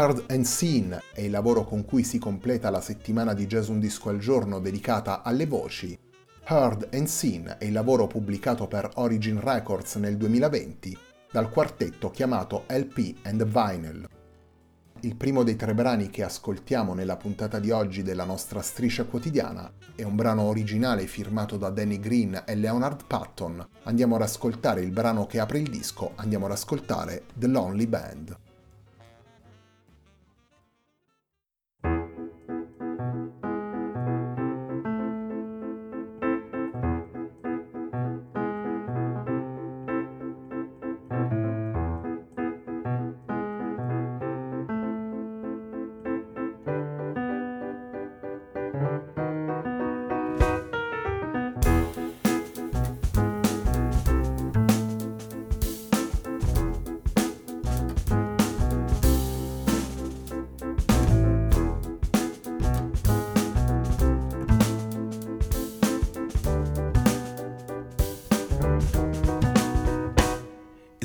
Heard and Seen è il lavoro con cui si completa la settimana di Jazz Un Disco al Giorno dedicata alle voci. Heard and Seen è il lavoro pubblicato per Origin Records nel 2020 dal quartetto chiamato LP and Vinyl. Il primo dei tre brani che ascoltiamo nella puntata di oggi della nostra striscia quotidiana è un brano originale firmato da Danny Green e Leonard Patton. Andiamo ad ascoltare il brano che apre il disco, andiamo ad ascoltare The Lonely Band.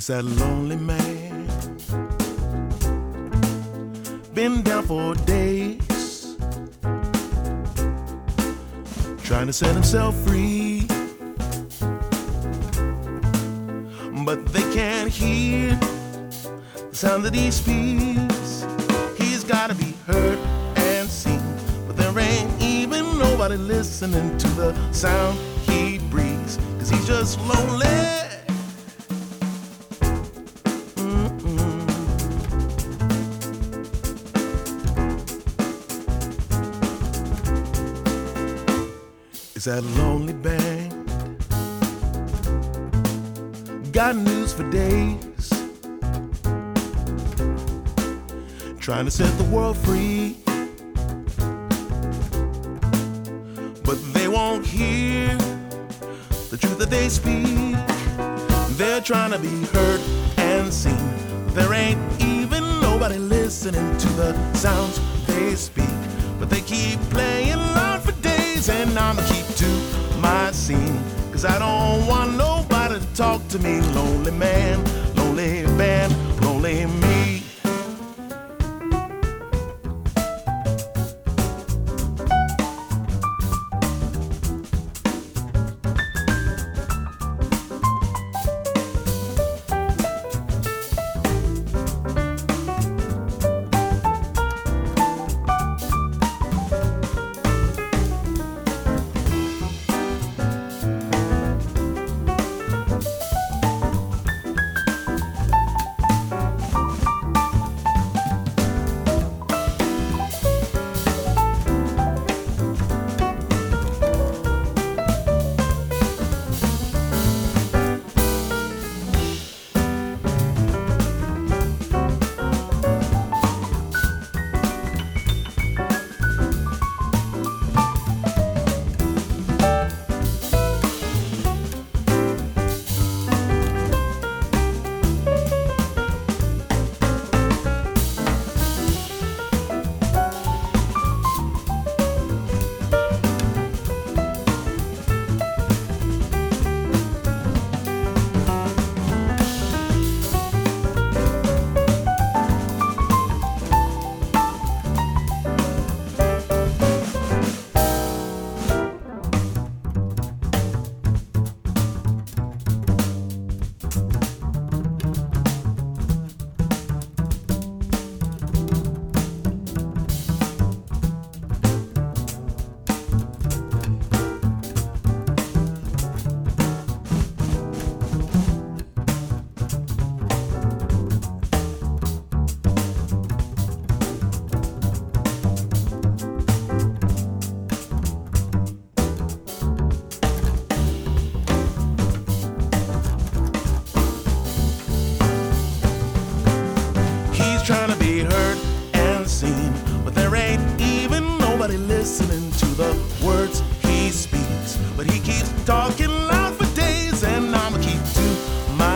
It's that lonely man. Been down for days. Trying to set himself free. But they can't hear the sound that he speaks. He's gotta be heard and seen. But there ain't even nobody listening to the sound he breathes. Cause he's just lonely. That lonely band. Got news for days. Trying to set the world free. But they won't hear the truth that they speak. They're trying to be heard and seen. There ain't even nobody listening to the sounds they speak. But they keep playing days, and I'ma keep to my scene. Cause I don't want nobody to talk to me. Lonely man, lonely band, lonely me.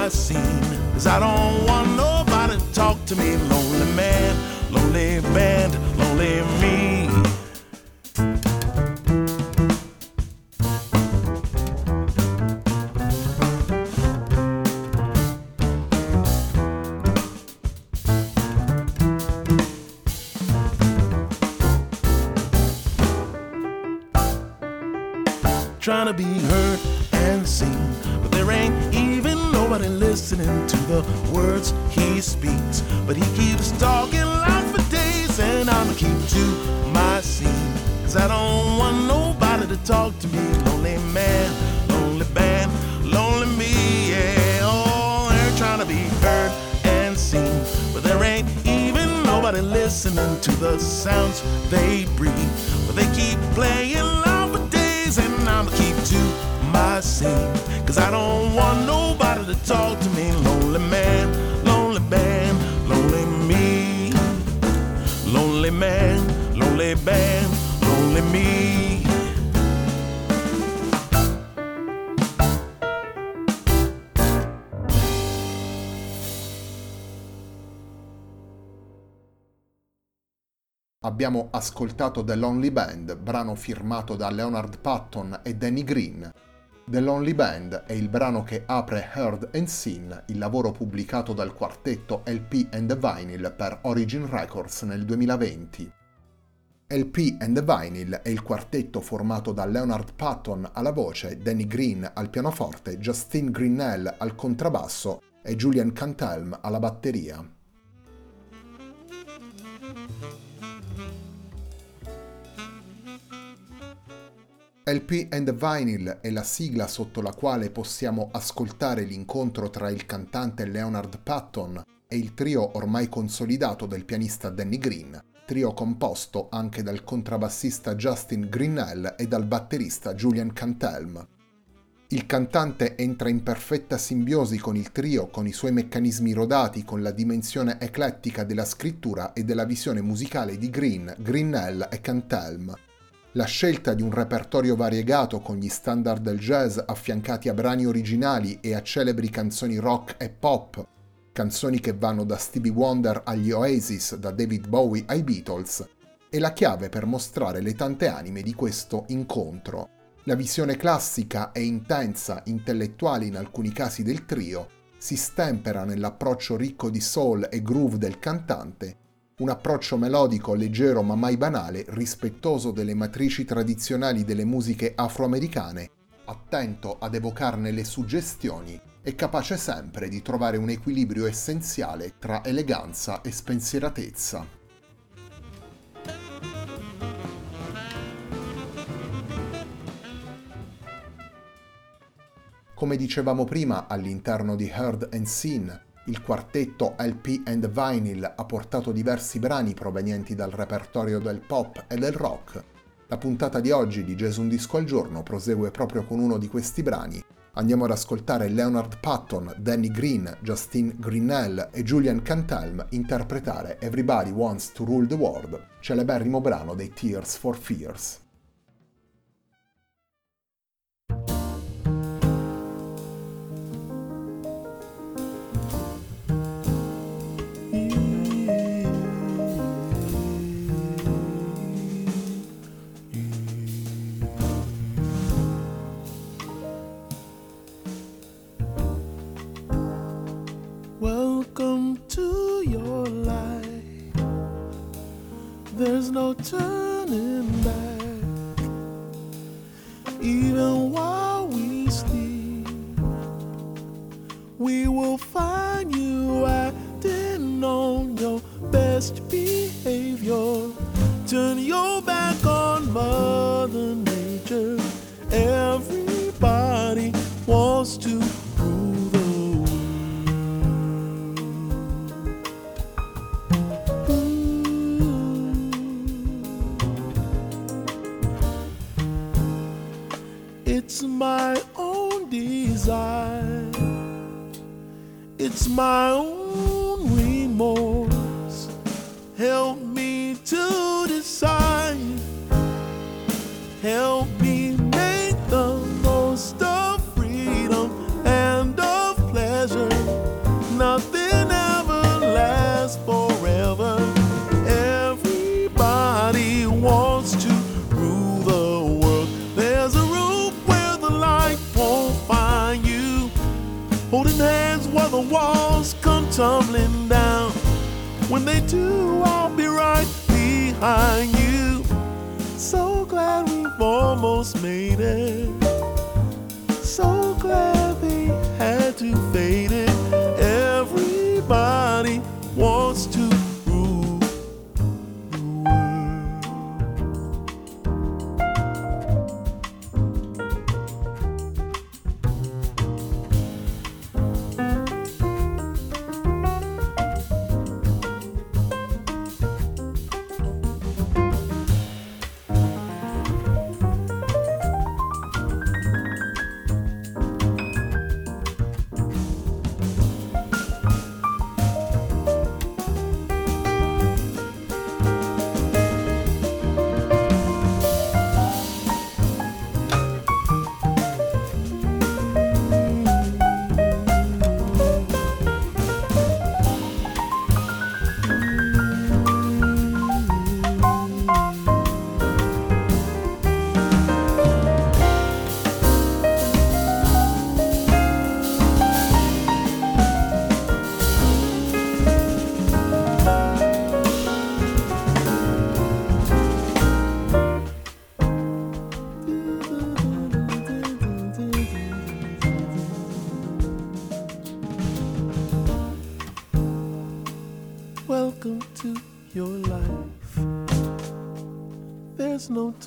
scene. Cause I don't want nobody to talk to me alone. Listening to the sounds they breathe. But they keep playing loud for days, and I'ma keep to my scene. Cause I don't want nobody to talk to me. Lonely man, lonely band, lonely me. Lonely man, lonely band, lonely me. Abbiamo ascoltato The Lonely Band, brano firmato da Leonard Patton e Danny Green. The Lonely Band è il brano che apre Heard and Seen, il lavoro pubblicato dal quartetto LP and Vinyl per Origin Records nel 2020. LP and Vinyl è il quartetto formato da Leonard Patton alla voce, Danny Green al pianoforte, Justine Grinnell al contrabbasso e Julian Cantelm alla batteria. LP and Vinyl è la sigla sotto la quale possiamo ascoltare l'incontro tra il cantante Leonard Patton e il trio ormai consolidato del pianista Danny Green, trio composto anche dal contrabbassista Justin Grinnell e dal batterista Julian Cantelm. Il cantante entra in perfetta simbiosi con il trio, con i suoi meccanismi rodati, con la dimensione eclettica della scrittura e della visione musicale di Green, Grinnell e Cantelm, la scelta di un repertorio variegato con gli standard del jazz affiancati a brani originali e a celebri canzoni rock e pop, canzoni che vanno da Stevie Wonder agli Oasis, da David Bowie ai Beatles, è la chiave per mostrare le tante anime di questo incontro. La visione classica e intensa, intellettuale in alcuni casi del trio, si stempera nell'approccio ricco di soul e groove del cantante un approccio melodico, leggero ma mai banale, rispettoso delle matrici tradizionali delle musiche afroamericane, attento ad evocarne le suggestioni e capace sempre di trovare un equilibrio essenziale tra eleganza e spensieratezza. Come dicevamo prima, all'interno di Heard and Seen il quartetto LP and Vinyl ha portato diversi brani provenienti dal repertorio del pop e del rock. La puntata di oggi di Jazz Un Disco al Giorno prosegue proprio con uno di questi brani. Andiamo ad ascoltare Leonard Patton, Danny Green, Justine Grinnell e Julian Cantelm interpretare Everybody Wants to Rule the World, celeberrimo brano dei Tears for Fears. No turning back. Even while we sleep, we will find you acting on your best behavior. Turn smile. too, I'll be right behind you. So glad we've almost made it. So glad we had to fail.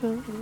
so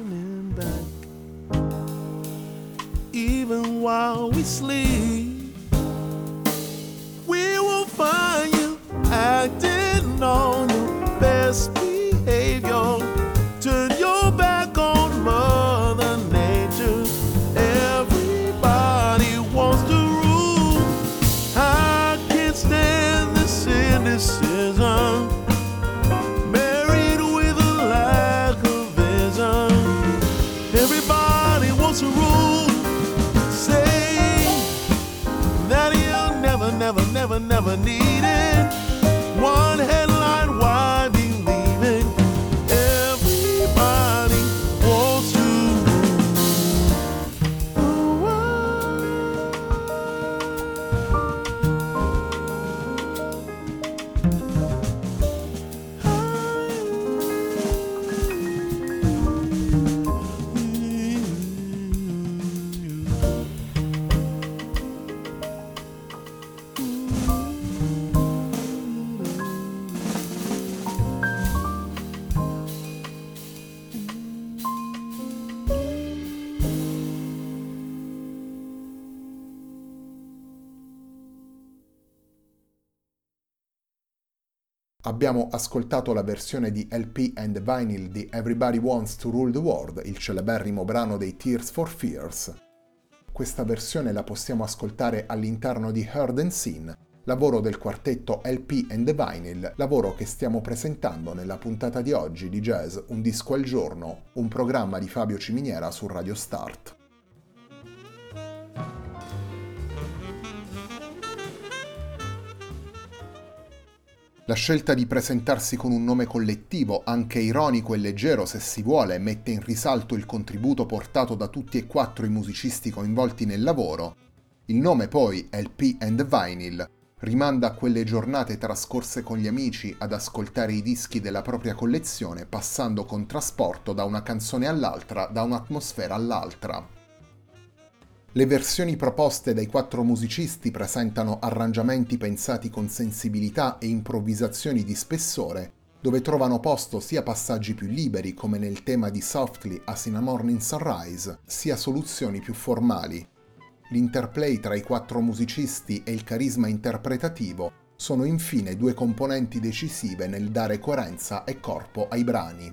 Abbiamo ascoltato la versione di LP and Vinyl di Everybody Wants to Rule the World, il celeberrimo brano dei Tears for Fears. Questa versione la possiamo ascoltare all'interno di Heard and Seen, lavoro del quartetto LP and Vinyl, lavoro che stiamo presentando nella puntata di oggi di Jazz Un disco al giorno, un programma di Fabio Ciminiera su Radio Start. La scelta di presentarsi con un nome collettivo, anche ironico e leggero se si vuole, mette in risalto il contributo portato da tutti e quattro i musicisti coinvolti nel lavoro. Il nome poi, LP and Vinyl, rimanda a quelle giornate trascorse con gli amici ad ascoltare i dischi della propria collezione, passando con trasporto da una canzone all'altra, da un'atmosfera all'altra. Le versioni proposte dai quattro musicisti presentano arrangiamenti pensati con sensibilità e improvvisazioni di spessore, dove trovano posto sia passaggi più liberi come nel tema di Softly a Morning Sunrise, sia soluzioni più formali. L'interplay tra i quattro musicisti e il carisma interpretativo sono infine due componenti decisive nel dare coerenza e corpo ai brani.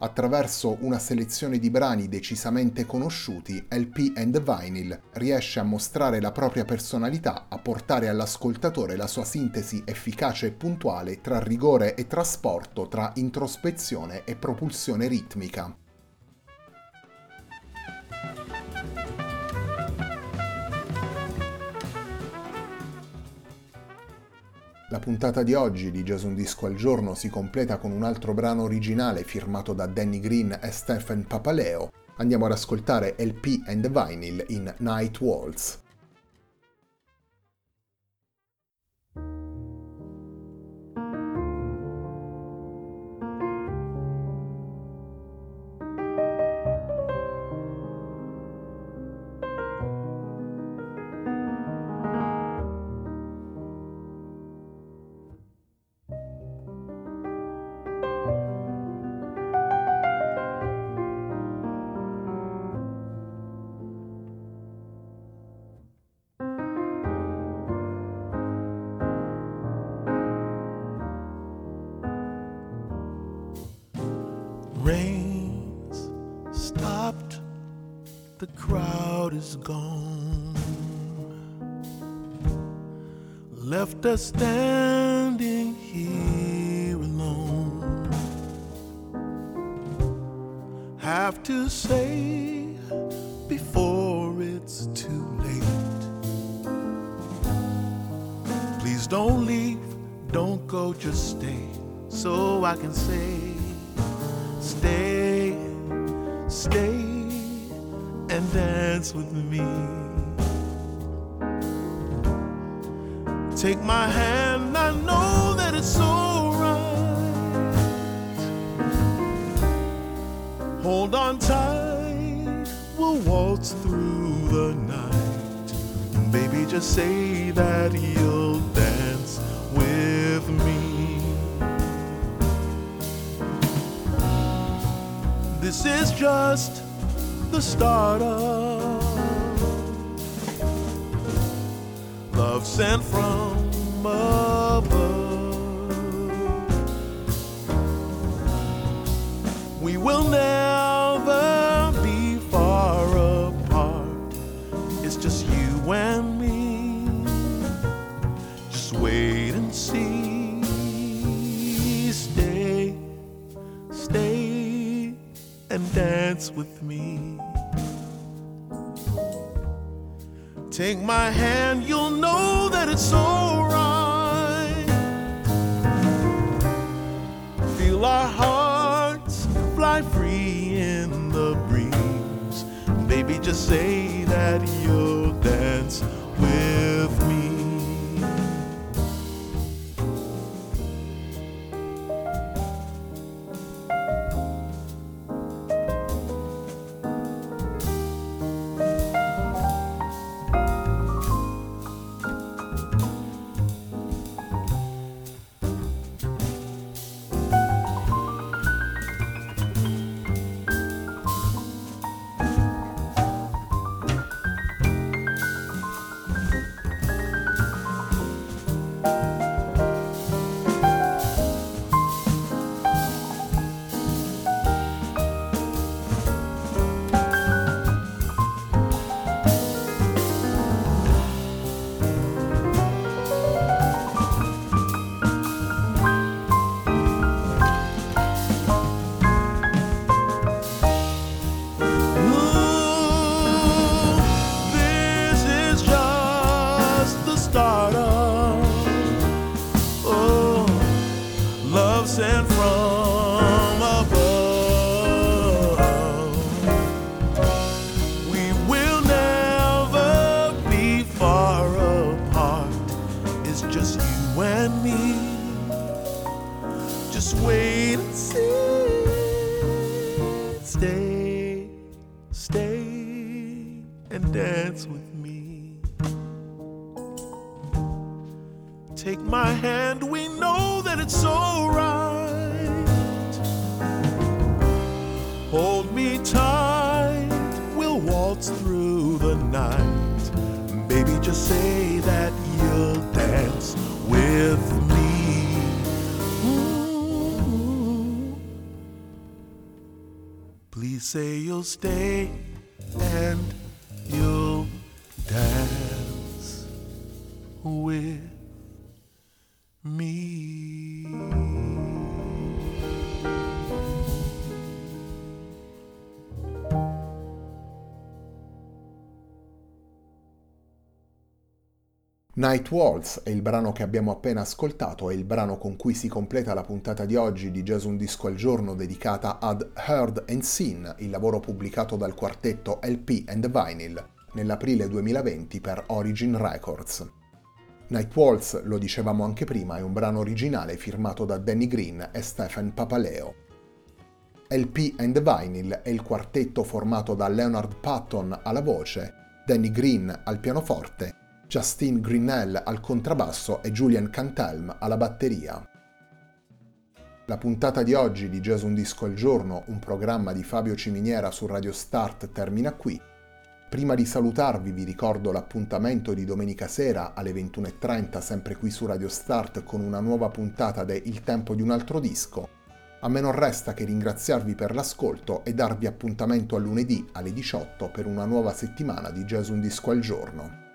Attraverso una selezione di brani decisamente conosciuti, LP and Vinyl riesce a mostrare la propria personalità, a portare all'ascoltatore la sua sintesi efficace e puntuale tra rigore e trasporto, tra introspezione e propulsione ritmica. La puntata di oggi di Jazz Un Disco al Giorno si completa con un altro brano originale firmato da Danny Green e Stephen Papaleo. Andiamo ad ascoltare LP and Vinyl in Night Waltz. Rain's stopped, the crowd is gone. Left us standing here alone. Have to say before it's too late. Please don't leave, don't go, just stay so I can say. and dance with me. Take my hand, I know that it's so right. Hold on tight, we'll waltz through the night. Baby, just say that you'll dance with me. This is just the start of love sent from above. We will never be far apart. It's just you and me. Just wait and see. Stay, stay, and dance with me. Take my hand, you'll know that it's alright. Feel our hearts fly free in the breeze. Baby, just say that you'll dance Take my hand, we know that it's alright. Hold me tight, we'll waltz through the night. Baby, just say that you'll dance with me. Please say you'll stay and Night Waltz è il brano che abbiamo appena ascoltato, è il brano con cui si completa la puntata di oggi di Jazz Un Disco al Giorno dedicata ad Heard and Seen, il lavoro pubblicato dal quartetto LP and Vinyl nell'aprile 2020 per Origin Records. Night Waltz, lo dicevamo anche prima, è un brano originale firmato da Danny Green e Stephen Papaleo. LP and Vinyl è il quartetto formato da Leonard Patton alla voce, Danny Green al pianoforte, Justine Grinnell al contrabbasso e Julian Cantelm alla batteria. La puntata di oggi di Jazz Un Disco al Giorno, un programma di Fabio Ciminiera su Radio Start, termina qui. Prima di salutarvi vi ricordo l'appuntamento di domenica sera alle 21.30 sempre qui su Radio Start con una nuova puntata de Il tempo di un altro disco. A me non resta che ringraziarvi per l'ascolto e darvi appuntamento a lunedì alle 18 per una nuova settimana di Jazz Un Disco al Giorno.